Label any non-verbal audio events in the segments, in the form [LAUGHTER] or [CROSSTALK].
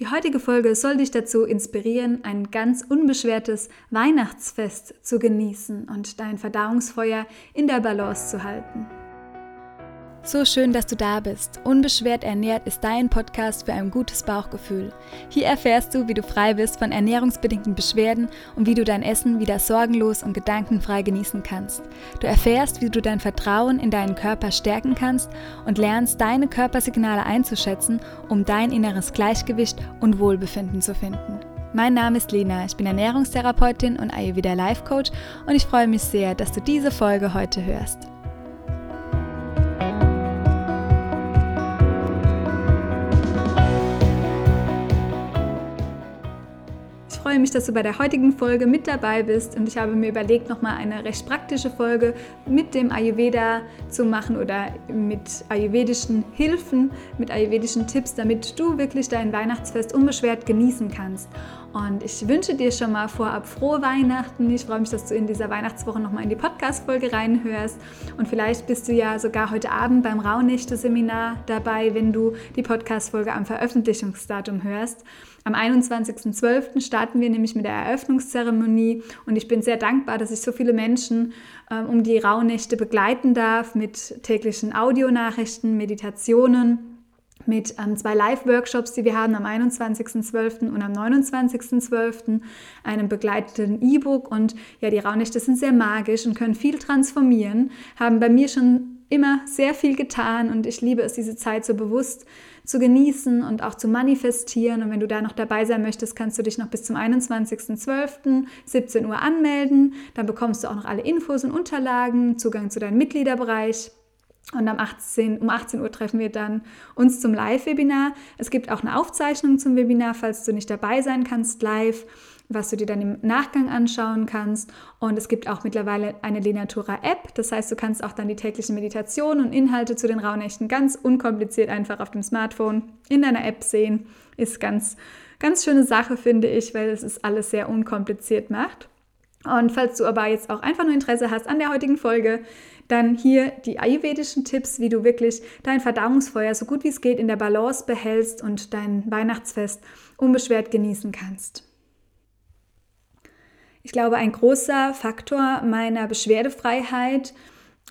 Die heutige Folge soll dich dazu inspirieren, ein ganz unbeschwertes Weihnachtsfest zu genießen und dein Verdauungsfeuer in der Balance zu halten. So schön, dass du da bist. Unbeschwert ernährt ist dein Podcast für ein gutes Bauchgefühl. Hier erfährst du, wie du frei bist von ernährungsbedingten Beschwerden und wie du dein Essen wieder sorgenlos und gedankenfrei genießen kannst. Du erfährst, wie du dein Vertrauen in deinen Körper stärken kannst und lernst, deine Körpersignale einzuschätzen, um dein inneres Gleichgewicht und Wohlbefinden zu finden. Mein Name ist Lena, ich bin Ernährungstherapeutin und Ayurveda Life Coach und ich freue mich sehr, dass du diese Folge heute hörst. Freue mich, dass du bei der heutigen Folge mit dabei bist und ich habe mir überlegt, nochmal eine recht praktische Folge mit dem Ayurveda zu machen oder mit ayurvedischen Hilfen, mit ayurvedischen Tipps, damit du wirklich dein Weihnachtsfest unbeschwert genießen kannst. Und ich wünsche dir schon mal vorab frohe Weihnachten. Ich freue mich, dass du in dieser Weihnachtswoche nochmal in die Podcast-Folge reinhörst. Und vielleicht bist du ja sogar heute Abend beim Rauhnächte-Seminar dabei, wenn du die Podcast-Folge am Veröffentlichungsdatum hörst. Am 21.12. starten wir nämlich mit der Eröffnungszeremonie und ich bin sehr dankbar, dass ich so viele Menschen ähm, um die Rauhnächte begleiten darf mit täglichen Audionachrichten, Meditationen mit ähm, zwei Live-Workshops, die wir haben am 21.12. und am 29.12., einem begleiteten E-Book. Und ja, die Rauhnächte sind sehr magisch und können viel transformieren, haben bei mir schon immer sehr viel getan und ich liebe es, diese Zeit so bewusst zu genießen und auch zu manifestieren. Und wenn du da noch dabei sein möchtest, kannst du dich noch bis zum 21.12. 17 Uhr anmelden. Dann bekommst du auch noch alle Infos und Unterlagen, Zugang zu deinem Mitgliederbereich. Und am 18, um 18 Uhr treffen wir dann uns zum Live-Webinar. Es gibt auch eine Aufzeichnung zum Webinar, falls du nicht dabei sein kannst live, was du dir dann im Nachgang anschauen kannst. Und es gibt auch mittlerweile eine Lenatura-App. Das heißt, du kannst auch dann die täglichen Meditationen und Inhalte zu den Rauhnächten ganz unkompliziert einfach auf dem Smartphone in deiner App sehen. Ist ganz, ganz schöne Sache, finde ich, weil es ist alles sehr unkompliziert macht. Und falls du aber jetzt auch einfach nur Interesse hast an der heutigen Folge, dann hier die ayurvedischen Tipps, wie du wirklich dein Verdauungsfeuer so gut wie es geht in der Balance behältst und dein Weihnachtsfest unbeschwert genießen kannst. Ich glaube, ein großer Faktor meiner Beschwerdefreiheit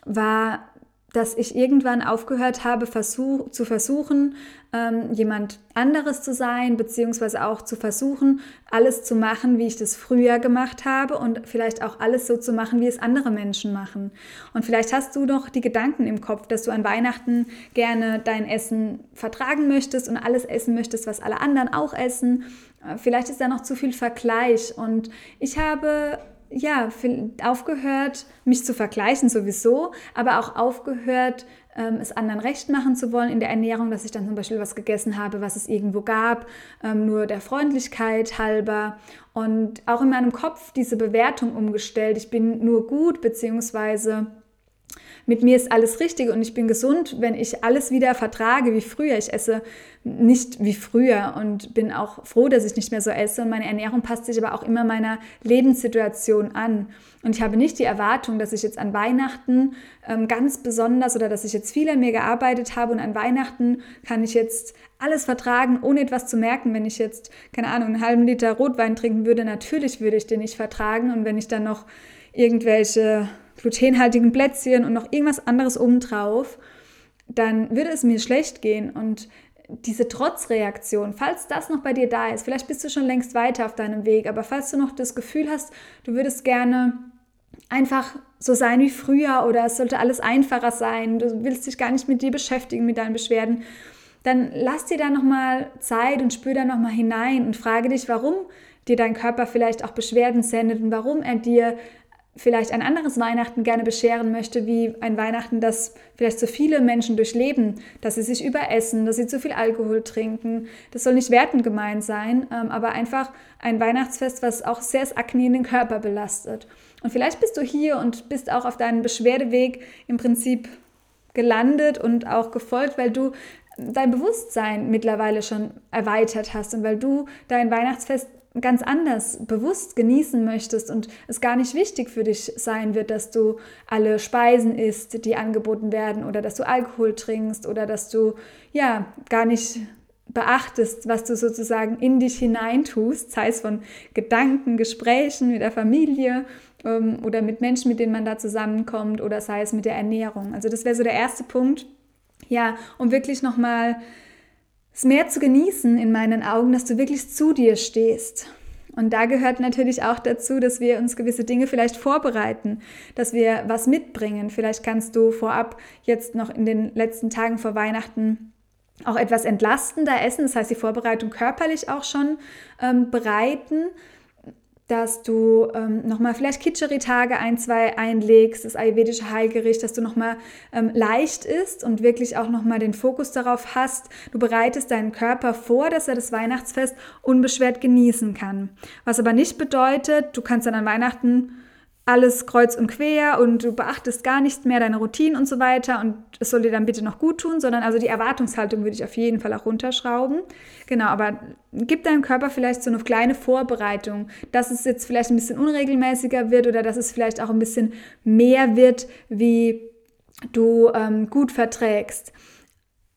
war dass ich irgendwann aufgehört habe, versuch, zu versuchen, ähm, jemand anderes zu sein, beziehungsweise auch zu versuchen, alles zu machen, wie ich das früher gemacht habe und vielleicht auch alles so zu machen, wie es andere Menschen machen. Und vielleicht hast du noch die Gedanken im Kopf, dass du an Weihnachten gerne dein Essen vertragen möchtest und alles essen möchtest, was alle anderen auch essen. Äh, vielleicht ist da noch zu viel Vergleich. Und ich habe ja, aufgehört, mich zu vergleichen sowieso, aber auch aufgehört, ähm, es anderen recht machen zu wollen in der Ernährung, dass ich dann zum Beispiel was gegessen habe, was es irgendwo gab, ähm, nur der Freundlichkeit halber. Und auch in meinem Kopf diese Bewertung umgestellt. Ich bin nur gut, beziehungsweise mit mir ist alles richtig und ich bin gesund, wenn ich alles wieder vertrage wie früher. Ich esse nicht wie früher und bin auch froh, dass ich nicht mehr so esse. Und meine Ernährung passt sich aber auch immer meiner Lebenssituation an. Und ich habe nicht die Erwartung, dass ich jetzt an Weihnachten ähm, ganz besonders oder dass ich jetzt viel an mir gearbeitet habe und an Weihnachten kann ich jetzt alles vertragen, ohne etwas zu merken. Wenn ich jetzt, keine Ahnung, einen halben Liter Rotwein trinken würde, natürlich würde ich den nicht vertragen. Und wenn ich dann noch irgendwelche glutenhaltigen Plätzchen und noch irgendwas anderes obendrauf, dann würde es mir schlecht gehen. Und diese Trotzreaktion, falls das noch bei dir da ist, vielleicht bist du schon längst weiter auf deinem Weg, aber falls du noch das Gefühl hast, du würdest gerne einfach so sein wie früher oder es sollte alles einfacher sein, du willst dich gar nicht mit dir beschäftigen, mit deinen Beschwerden, dann lass dir da nochmal Zeit und spür da nochmal hinein und frage dich, warum dir dein Körper vielleicht auch Beschwerden sendet und warum er dir vielleicht ein anderes Weihnachten gerne bescheren möchte, wie ein Weihnachten, das vielleicht so viele Menschen durchleben, dass sie sich überessen, dass sie zu viel Alkohol trinken. Das soll nicht wertend gemeint sein, ähm, aber einfach ein Weihnachtsfest, was auch sehr das Akne in den Körper belastet. Und vielleicht bist du hier und bist auch auf deinem Beschwerdeweg im Prinzip gelandet und auch gefolgt, weil du dein Bewusstsein mittlerweile schon erweitert hast und weil du dein Weihnachtsfest ganz anders bewusst genießen möchtest und es gar nicht wichtig für dich sein wird, dass du alle Speisen isst, die angeboten werden oder dass du Alkohol trinkst oder dass du ja gar nicht beachtest, was du sozusagen in dich hineintust, sei es von Gedanken, Gesprächen mit der Familie ähm, oder mit Menschen, mit denen man da zusammenkommt oder sei es mit der Ernährung. Also das wäre so der erste Punkt. Ja, um wirklich nochmal es mehr zu genießen in meinen Augen, dass du wirklich zu dir stehst. Und da gehört natürlich auch dazu, dass wir uns gewisse Dinge vielleicht vorbereiten, dass wir was mitbringen. Vielleicht kannst du vorab jetzt noch in den letzten Tagen vor Weihnachten auch etwas entlastender essen, das heißt die Vorbereitung körperlich auch schon ähm, bereiten, dass du ähm, nochmal vielleicht Kitscheri-Tage ein, zwei einlegst, das ayurvedische Heilgericht, dass du nochmal ähm, leicht isst und wirklich auch nochmal den Fokus darauf hast. Du bereitest deinen Körper vor, dass er das Weihnachtsfest unbeschwert genießen kann. Was aber nicht bedeutet, du kannst dann an Weihnachten alles kreuz und quer und du beachtest gar nicht mehr deine Routinen und so weiter und es soll dir dann bitte noch gut tun, sondern also die Erwartungshaltung würde ich auf jeden Fall auch runterschrauben. Genau, aber gib deinem Körper vielleicht so eine kleine Vorbereitung, dass es jetzt vielleicht ein bisschen unregelmäßiger wird oder dass es vielleicht auch ein bisschen mehr wird, wie du ähm, gut verträgst.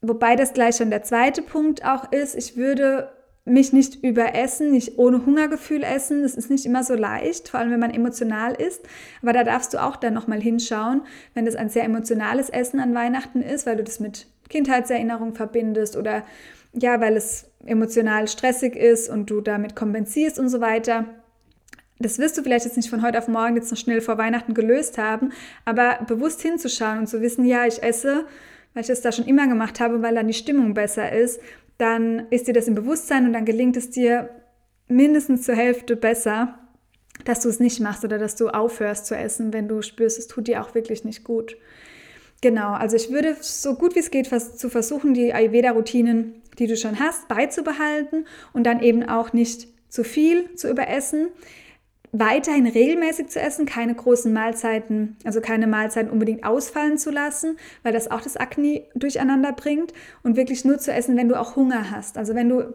Wobei das gleich schon der zweite Punkt auch ist, ich würde mich nicht überessen, nicht ohne Hungergefühl essen. Das ist nicht immer so leicht, vor allem wenn man emotional ist. Aber da darfst du auch dann nochmal hinschauen, wenn das ein sehr emotionales Essen an Weihnachten ist, weil du das mit Kindheitserinnerungen verbindest oder ja, weil es emotional stressig ist und du damit kompensierst und so weiter. Das wirst du vielleicht jetzt nicht von heute auf morgen jetzt noch schnell vor Weihnachten gelöst haben, aber bewusst hinzuschauen und zu wissen, ja, ich esse, weil ich das da schon immer gemacht habe, weil dann die Stimmung besser ist dann ist dir das im Bewusstsein und dann gelingt es dir mindestens zur Hälfte besser, dass du es nicht machst oder dass du aufhörst zu essen, wenn du spürst, es tut dir auch wirklich nicht gut. Genau, also ich würde so gut wie es geht zu versuchen, die Ayurveda-Routinen, die du schon hast, beizubehalten und dann eben auch nicht zu viel zu überessen weiterhin regelmäßig zu essen, keine großen Mahlzeiten, also keine Mahlzeiten unbedingt ausfallen zu lassen, weil das auch das Akne durcheinander bringt und wirklich nur zu essen, wenn du auch Hunger hast. Also wenn du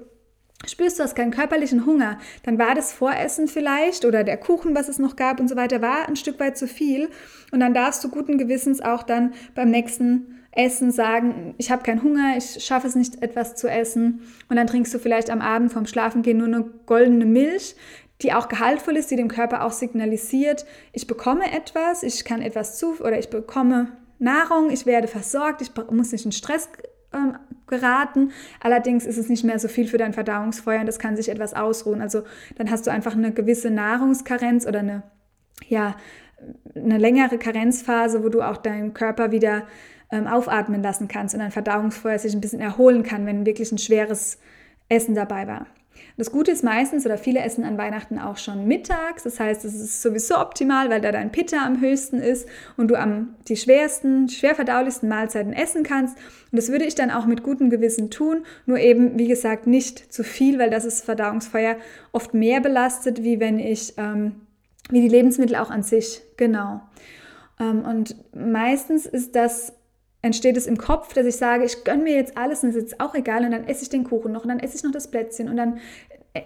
spürst, du hast keinen körperlichen Hunger, dann war das Voressen vielleicht oder der Kuchen, was es noch gab und so weiter, war ein Stück weit zu viel und dann darfst du guten Gewissens auch dann beim nächsten Essen sagen, ich habe keinen Hunger, ich schaffe es nicht, etwas zu essen. Und dann trinkst du vielleicht am Abend vom Schlafengehen nur eine goldene Milch die auch gehaltvoll ist, die dem Körper auch signalisiert, ich bekomme etwas, ich kann etwas zu oder ich bekomme Nahrung, ich werde versorgt, ich muss nicht in Stress ähm, geraten. Allerdings ist es nicht mehr so viel für dein Verdauungsfeuer und das kann sich etwas ausruhen. Also dann hast du einfach eine gewisse Nahrungskarenz oder eine, ja, eine längere Karenzphase, wo du auch deinen Körper wieder ähm, aufatmen lassen kannst und dein Verdauungsfeuer sich ein bisschen erholen kann, wenn wirklich ein schweres Essen dabei war. Das Gute ist meistens, oder viele essen an Weihnachten auch schon mittags. Das heißt, es ist sowieso optimal, weil da dein Pitta am höchsten ist und du am die schwersten, schwer verdaulichsten Mahlzeiten essen kannst. Und das würde ich dann auch mit gutem Gewissen tun. Nur eben, wie gesagt, nicht zu viel, weil das ist Verdauungsfeuer oft mehr belastet, wie wenn ich, ähm, wie die Lebensmittel auch an sich. Genau. Ähm, und meistens ist das entsteht es im Kopf, dass ich sage, ich gönne mir jetzt alles und es ist jetzt auch egal und dann esse ich den Kuchen noch und dann esse ich noch das Plätzchen und dann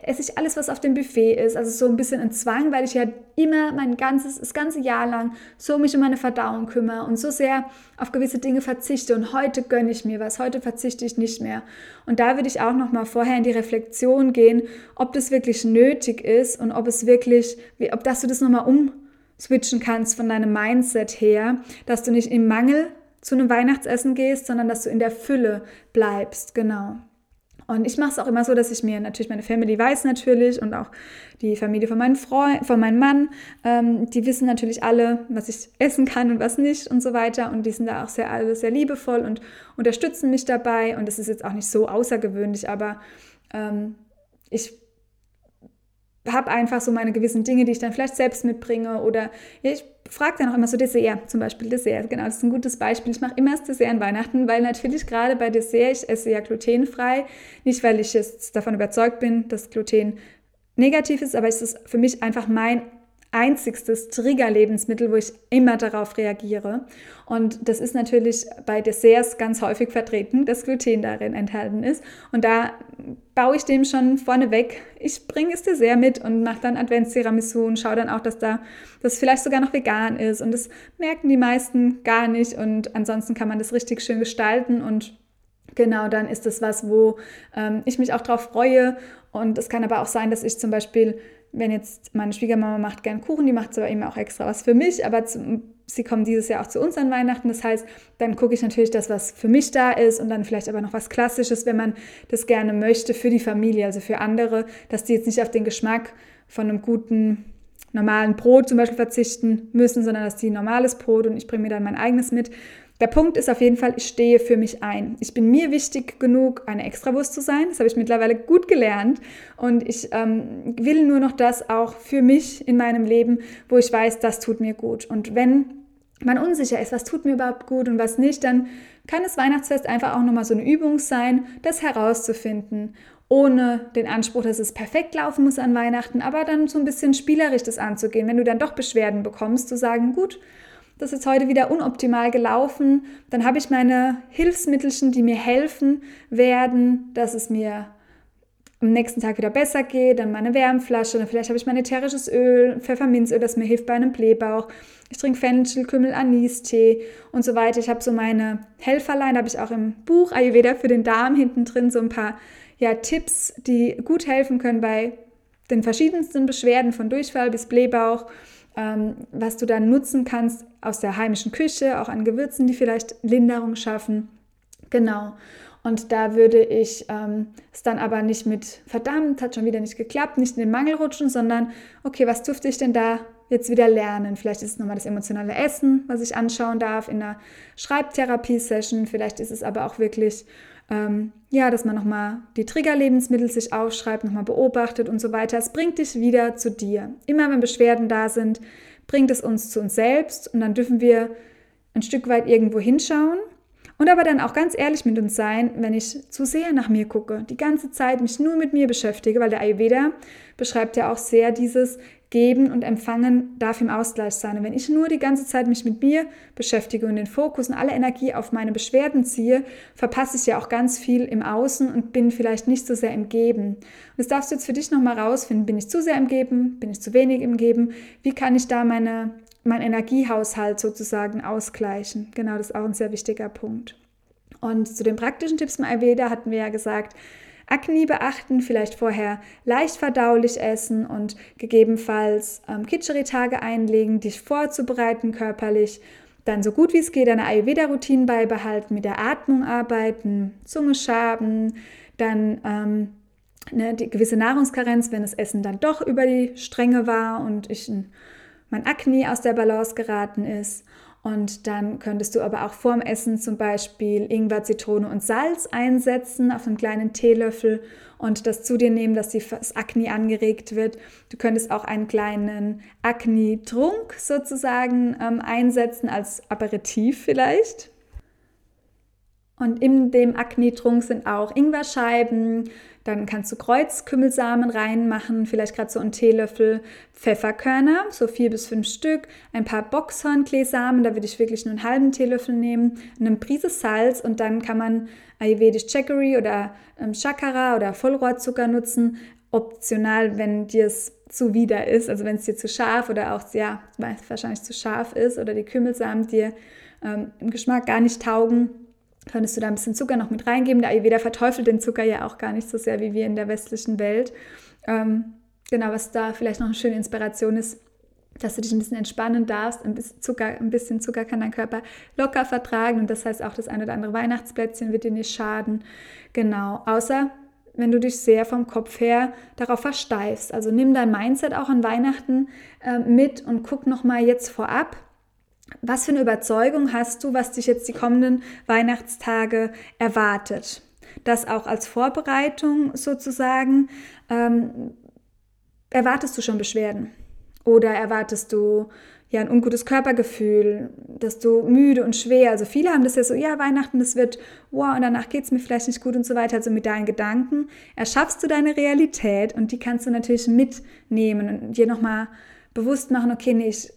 esse ich alles, was auf dem Buffet ist. Also so ein bisschen ein Zwang, weil ich ja immer mein ganzes, das ganze Jahr lang so mich um meine Verdauung kümmere und so sehr auf gewisse Dinge verzichte und heute gönne ich mir was, heute verzichte ich nicht mehr. Und da würde ich auch noch mal vorher in die Reflexion gehen, ob das wirklich nötig ist und ob es wirklich, ob dass du das noch mal umswitchen kannst von deinem Mindset her, dass du nicht im Mangel zu einem Weihnachtsessen gehst, sondern dass du in der Fülle bleibst, genau. Und ich mache es auch immer so, dass ich mir natürlich meine Family weiß natürlich und auch die Familie von meinem Freund, von meinem Mann, ähm, die wissen natürlich alle, was ich essen kann und was nicht und so weiter. Und die sind da auch sehr alle sehr liebevoll und unterstützen mich dabei. Und das ist jetzt auch nicht so außergewöhnlich, aber ähm, ich habe einfach so meine gewissen Dinge, die ich dann vielleicht selbst mitbringe oder ich frage dann auch immer so Dessert, zum Beispiel Dessert, genau, das ist ein gutes Beispiel. Ich mache immer das Dessert an Weihnachten, weil natürlich gerade bei Dessert, ich esse ja glutenfrei, nicht weil ich jetzt davon überzeugt bin, dass Gluten negativ ist, aber es ist für mich einfach mein einzigstes Triggerlebensmittel, wo ich immer darauf reagiere. Und das ist natürlich bei Desserts ganz häufig vertreten, dass Gluten darin enthalten ist. Und da baue ich dem schon vorneweg. Ich bringe das Dessert mit und mache dann Advents-Tiramisu und schaue dann auch, dass da das vielleicht sogar noch vegan ist. Und das merken die meisten gar nicht. Und ansonsten kann man das richtig schön gestalten und genau, dann ist das was, wo ähm, ich mich auch drauf freue. Und es kann aber auch sein, dass ich zum Beispiel, wenn jetzt meine Schwiegermama macht gern Kuchen, die macht zwar immer auch extra was für mich, aber zu, sie kommen dieses Jahr auch zu uns an Weihnachten. Das heißt, dann gucke ich natürlich das, was für mich da ist und dann vielleicht aber noch was Klassisches, wenn man das gerne möchte für die Familie, also für andere, dass die jetzt nicht auf den Geschmack von einem guten normalen Brot zum Beispiel verzichten müssen, sondern dass die normales Brot und ich bringe mir dann mein eigenes mit. Der Punkt ist auf jeden Fall, ich stehe für mich ein. Ich bin mir wichtig genug, eine Extrawurst zu sein. Das habe ich mittlerweile gut gelernt. Und ich ähm, will nur noch das auch für mich in meinem Leben, wo ich weiß, das tut mir gut. Und wenn man unsicher ist, was tut mir überhaupt gut und was nicht, dann kann das Weihnachtsfest einfach auch nochmal so eine Übung sein, das herauszufinden ohne den Anspruch, dass es perfekt laufen muss an Weihnachten, aber dann so ein bisschen spielerisch das anzugehen. Wenn du dann doch Beschwerden bekommst, zu sagen, gut, das ist heute wieder unoptimal gelaufen, dann habe ich meine Hilfsmittelchen, die mir helfen werden, dass es mir am nächsten Tag wieder besser geht, dann meine Wärmflasche, dann vielleicht habe ich mein ätherisches Öl, Pfefferminzöl, das mir hilft bei einem Blähbauch. Ich trinke Fenchel, Kümmel, Anis-Tee und so weiter. Ich habe so meine Helferlein, habe ich auch im Buch Ayurveda für den Darm hinten drin so ein paar ja, Tipps, die gut helfen können bei den verschiedensten Beschwerden von Durchfall bis Blähbauch, ähm, was du dann nutzen kannst aus der heimischen Küche, auch an Gewürzen, die vielleicht Linderung schaffen. Genau. Und da würde ich ähm, es dann aber nicht mit verdammt, hat schon wieder nicht geklappt, nicht in den Mangel rutschen, sondern okay, was durfte ich denn da jetzt wieder lernen? Vielleicht ist es nochmal das emotionale Essen, was ich anschauen darf in einer Schreibtherapie-Session. Vielleicht ist es aber auch wirklich ähm, ja, dass man nochmal die Triggerlebensmittel sich aufschreibt, nochmal beobachtet und so weiter. Es bringt dich wieder zu dir. Immer wenn Beschwerden da sind, bringt es uns zu uns selbst und dann dürfen wir ein Stück weit irgendwo hinschauen und aber dann auch ganz ehrlich mit uns sein, wenn ich zu sehr nach mir gucke, die ganze Zeit mich nur mit mir beschäftige, weil der Ayurveda beschreibt ja auch sehr dieses Geben und Empfangen darf im Ausgleich sein. Und wenn ich nur die ganze Zeit mich mit mir beschäftige und den Fokus und alle Energie auf meine Beschwerden ziehe, verpasse ich ja auch ganz viel im Außen und bin vielleicht nicht so sehr im Geben. Und das darfst du jetzt für dich nochmal rausfinden. Bin ich zu sehr im Geben? Bin ich zu wenig im Geben? Wie kann ich da meine, meinen Energiehaushalt sozusagen ausgleichen? Genau, das ist auch ein sehr wichtiger Punkt. Und zu den praktischen Tipps im Ayurveda hatten wir ja gesagt, Akne beachten, vielleicht vorher leicht verdaulich essen und gegebenenfalls ähm, Kitscheri-Tage einlegen, dich vorzubereiten körperlich. Dann so gut wie es geht eine Ayurveda-Routine beibehalten, mit der Atmung arbeiten, Zunge schaben, dann ähm, eine gewisse Nahrungskarenz, wenn das Essen dann doch über die Stränge war und ich mein Akne aus der Balance geraten ist. Und dann könntest du aber auch vorm Essen zum Beispiel Ingwer, Zitrone und Salz einsetzen auf einen kleinen Teelöffel und das zu dir nehmen, dass das Akne angeregt wird. Du könntest auch einen kleinen Akne-Trunk sozusagen ähm, einsetzen als Aperitif vielleicht. Und in dem Akne-Trunk sind auch Ingwerscheiben, dann kannst du Kreuzkümmelsamen reinmachen, vielleicht gerade so einen Teelöffel Pfefferkörner, so vier bis fünf Stück, ein paar Boxhornkleesamen, da würde ich wirklich nur einen halben Teelöffel nehmen, eine Prise Salz und dann kann man Ayurvedisch Chicory oder ähm, Shakara oder Vollrohrzucker nutzen. Optional, wenn dir es zuwider ist, also wenn es dir zu scharf oder auch, ja, wahrscheinlich zu scharf ist oder die Kümmelsamen dir ähm, im Geschmack gar nicht taugen, könntest du da ein bisschen Zucker noch mit reingeben. Der Ayurveda verteufelt den Zucker ja auch gar nicht so sehr wie wir in der westlichen Welt. Ähm, genau, was da vielleicht noch eine schöne Inspiration ist, dass du dich ein bisschen entspannen darfst. Ein bisschen Zucker, ein bisschen Zucker kann dein Körper locker vertragen und das heißt auch das eine oder andere Weihnachtsplätzchen wird dir nicht schaden. Genau, außer wenn du dich sehr vom Kopf her darauf versteifst. Also nimm dein Mindset auch an Weihnachten äh, mit und guck nochmal jetzt vorab, was für eine Überzeugung hast du, was dich jetzt die kommenden Weihnachtstage erwartet? Das auch als Vorbereitung sozusagen. Ähm, erwartest du schon Beschwerden? Oder erwartest du ja ein ungutes Körpergefühl, dass du müde und schwer, also viele haben das ja so, ja, Weihnachten, das wird, wow, und danach geht es mir vielleicht nicht gut und so weiter. Also mit deinen Gedanken erschaffst du deine Realität und die kannst du natürlich mitnehmen und dir nochmal bewusst machen, okay, nee, ich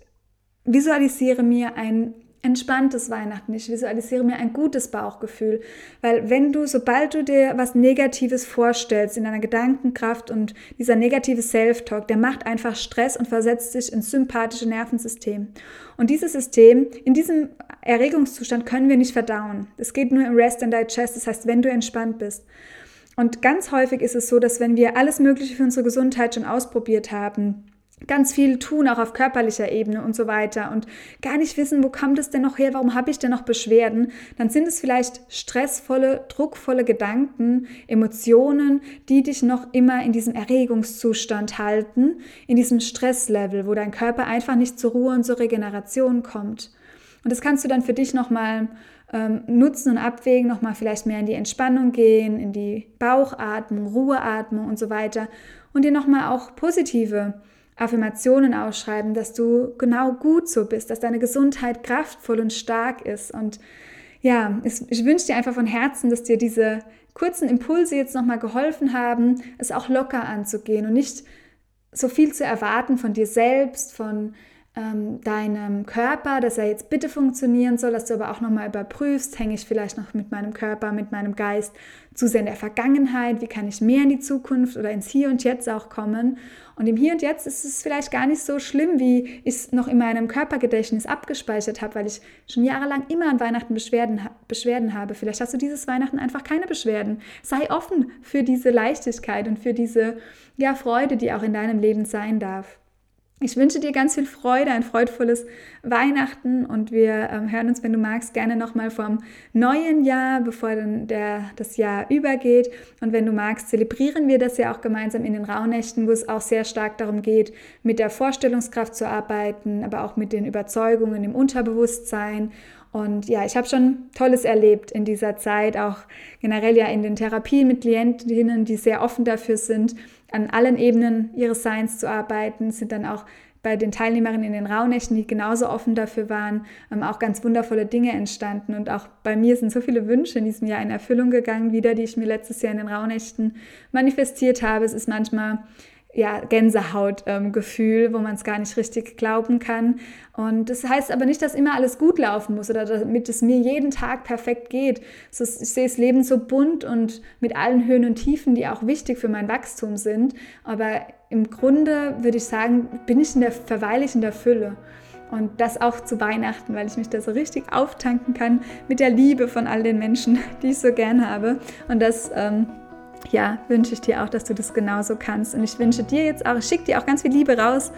visualisiere mir ein entspanntes Weihnachten. Ich visualisiere mir ein gutes Bauchgefühl, weil wenn du, sobald du dir was Negatives vorstellst in deiner Gedankenkraft und dieser negative Self-Talk, der macht einfach Stress und versetzt dich ins sympathische Nervensystem. Und dieses System, in diesem Erregungszustand können wir nicht verdauen. Es geht nur im Rest and Digest, das heißt, wenn du entspannt bist. Und ganz häufig ist es so, dass wenn wir alles Mögliche für unsere Gesundheit schon ausprobiert haben, ganz viel tun, auch auf körperlicher Ebene und so weiter und gar nicht wissen, wo kommt es denn noch her, warum habe ich denn noch Beschwerden, dann sind es vielleicht stressvolle, druckvolle Gedanken, Emotionen, die dich noch immer in diesem Erregungszustand halten, in diesem Stresslevel, wo dein Körper einfach nicht zur Ruhe und zur Regeneration kommt. Und das kannst du dann für dich nochmal ähm, nutzen und abwägen, nochmal vielleicht mehr in die Entspannung gehen, in die Bauchatmung, Ruheatmung und so weiter und dir nochmal auch positive Affirmationen ausschreiben, dass du genau gut so bist, dass deine Gesundheit kraftvoll und stark ist. Und ja, ich wünsche dir einfach von Herzen, dass dir diese kurzen Impulse jetzt nochmal geholfen haben, es auch locker anzugehen und nicht so viel zu erwarten von dir selbst, von ähm, deinem Körper, dass er jetzt bitte funktionieren soll, dass du aber auch nochmal überprüfst, hänge ich vielleicht noch mit meinem Körper, mit meinem Geist zu sehr in der Vergangenheit, wie kann ich mehr in die Zukunft oder ins Hier und Jetzt auch kommen. Und im Hier und Jetzt ist es vielleicht gar nicht so schlimm, wie ich es noch in meinem Körpergedächtnis abgespeichert habe, weil ich schon jahrelang immer an Weihnachten Beschwerden, Beschwerden habe. Vielleicht hast du dieses Weihnachten einfach keine Beschwerden. Sei offen für diese Leichtigkeit und für diese ja, Freude, die auch in deinem Leben sein darf. Ich wünsche dir ganz viel Freude, ein freudvolles Weihnachten und wir ähm, hören uns, wenn du magst, gerne nochmal vom neuen Jahr, bevor dann der, das Jahr übergeht. Und wenn du magst, zelebrieren wir das ja auch gemeinsam in den Rauhnächten, wo es auch sehr stark darum geht, mit der Vorstellungskraft zu arbeiten, aber auch mit den Überzeugungen im Unterbewusstsein und ja, ich habe schon Tolles erlebt in dieser Zeit, auch generell ja in den Therapien mit Klientinnen, die sehr offen dafür sind, an allen Ebenen ihres Seins zu arbeiten, sind dann auch bei den Teilnehmerinnen in den Rauhnächten, die genauso offen dafür waren, ähm, auch ganz wundervolle Dinge entstanden. Und auch bei mir sind so viele Wünsche in diesem Jahr in Erfüllung gegangen, wieder, die ich mir letztes Jahr in den Rauhnächten manifestiert habe. Es ist manchmal ja, Gänsehautgefühl, ähm, wo man es gar nicht richtig glauben kann. Und das heißt aber nicht, dass immer alles gut laufen muss oder damit es mir jeden Tag perfekt geht. ich sehe das Leben so bunt und mit allen Höhen und Tiefen, die auch wichtig für mein Wachstum sind. Aber im Grunde würde ich sagen, bin ich in der, verweile ich in der Fülle. Und das auch zu Weihnachten, weil ich mich da so richtig auftanken kann mit der Liebe von all den Menschen, [LAUGHS] die ich so gern habe. Und das ähm, ja, wünsche ich dir auch, dass du das genauso kannst. Und ich wünsche dir jetzt auch, ich schicke dir auch ganz viel Liebe raus,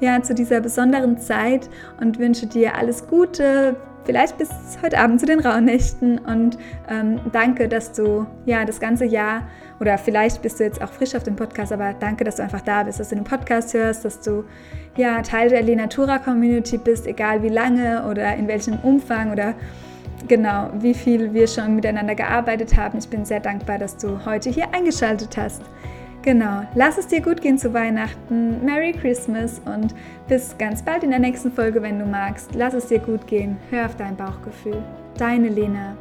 ja, zu dieser besonderen Zeit und wünsche dir alles Gute, vielleicht bis heute Abend zu den Rauhnächten und ähm, danke, dass du ja das ganze Jahr oder vielleicht bist du jetzt auch frisch auf dem Podcast, aber danke, dass du einfach da bist, dass du den Podcast hörst, dass du ja Teil der Lenatura Community bist, egal wie lange oder in welchem Umfang oder genau, wie viel wir schon miteinander gearbeitet haben. Ich bin sehr dankbar, dass du heute hier eingeschaltet hast. Genau, lass es dir gut gehen zu Weihnachten. Merry Christmas und bis ganz bald in der nächsten Folge, wenn du magst. Lass es dir gut gehen. Hör auf dein Bauchgefühl. Deine Lena.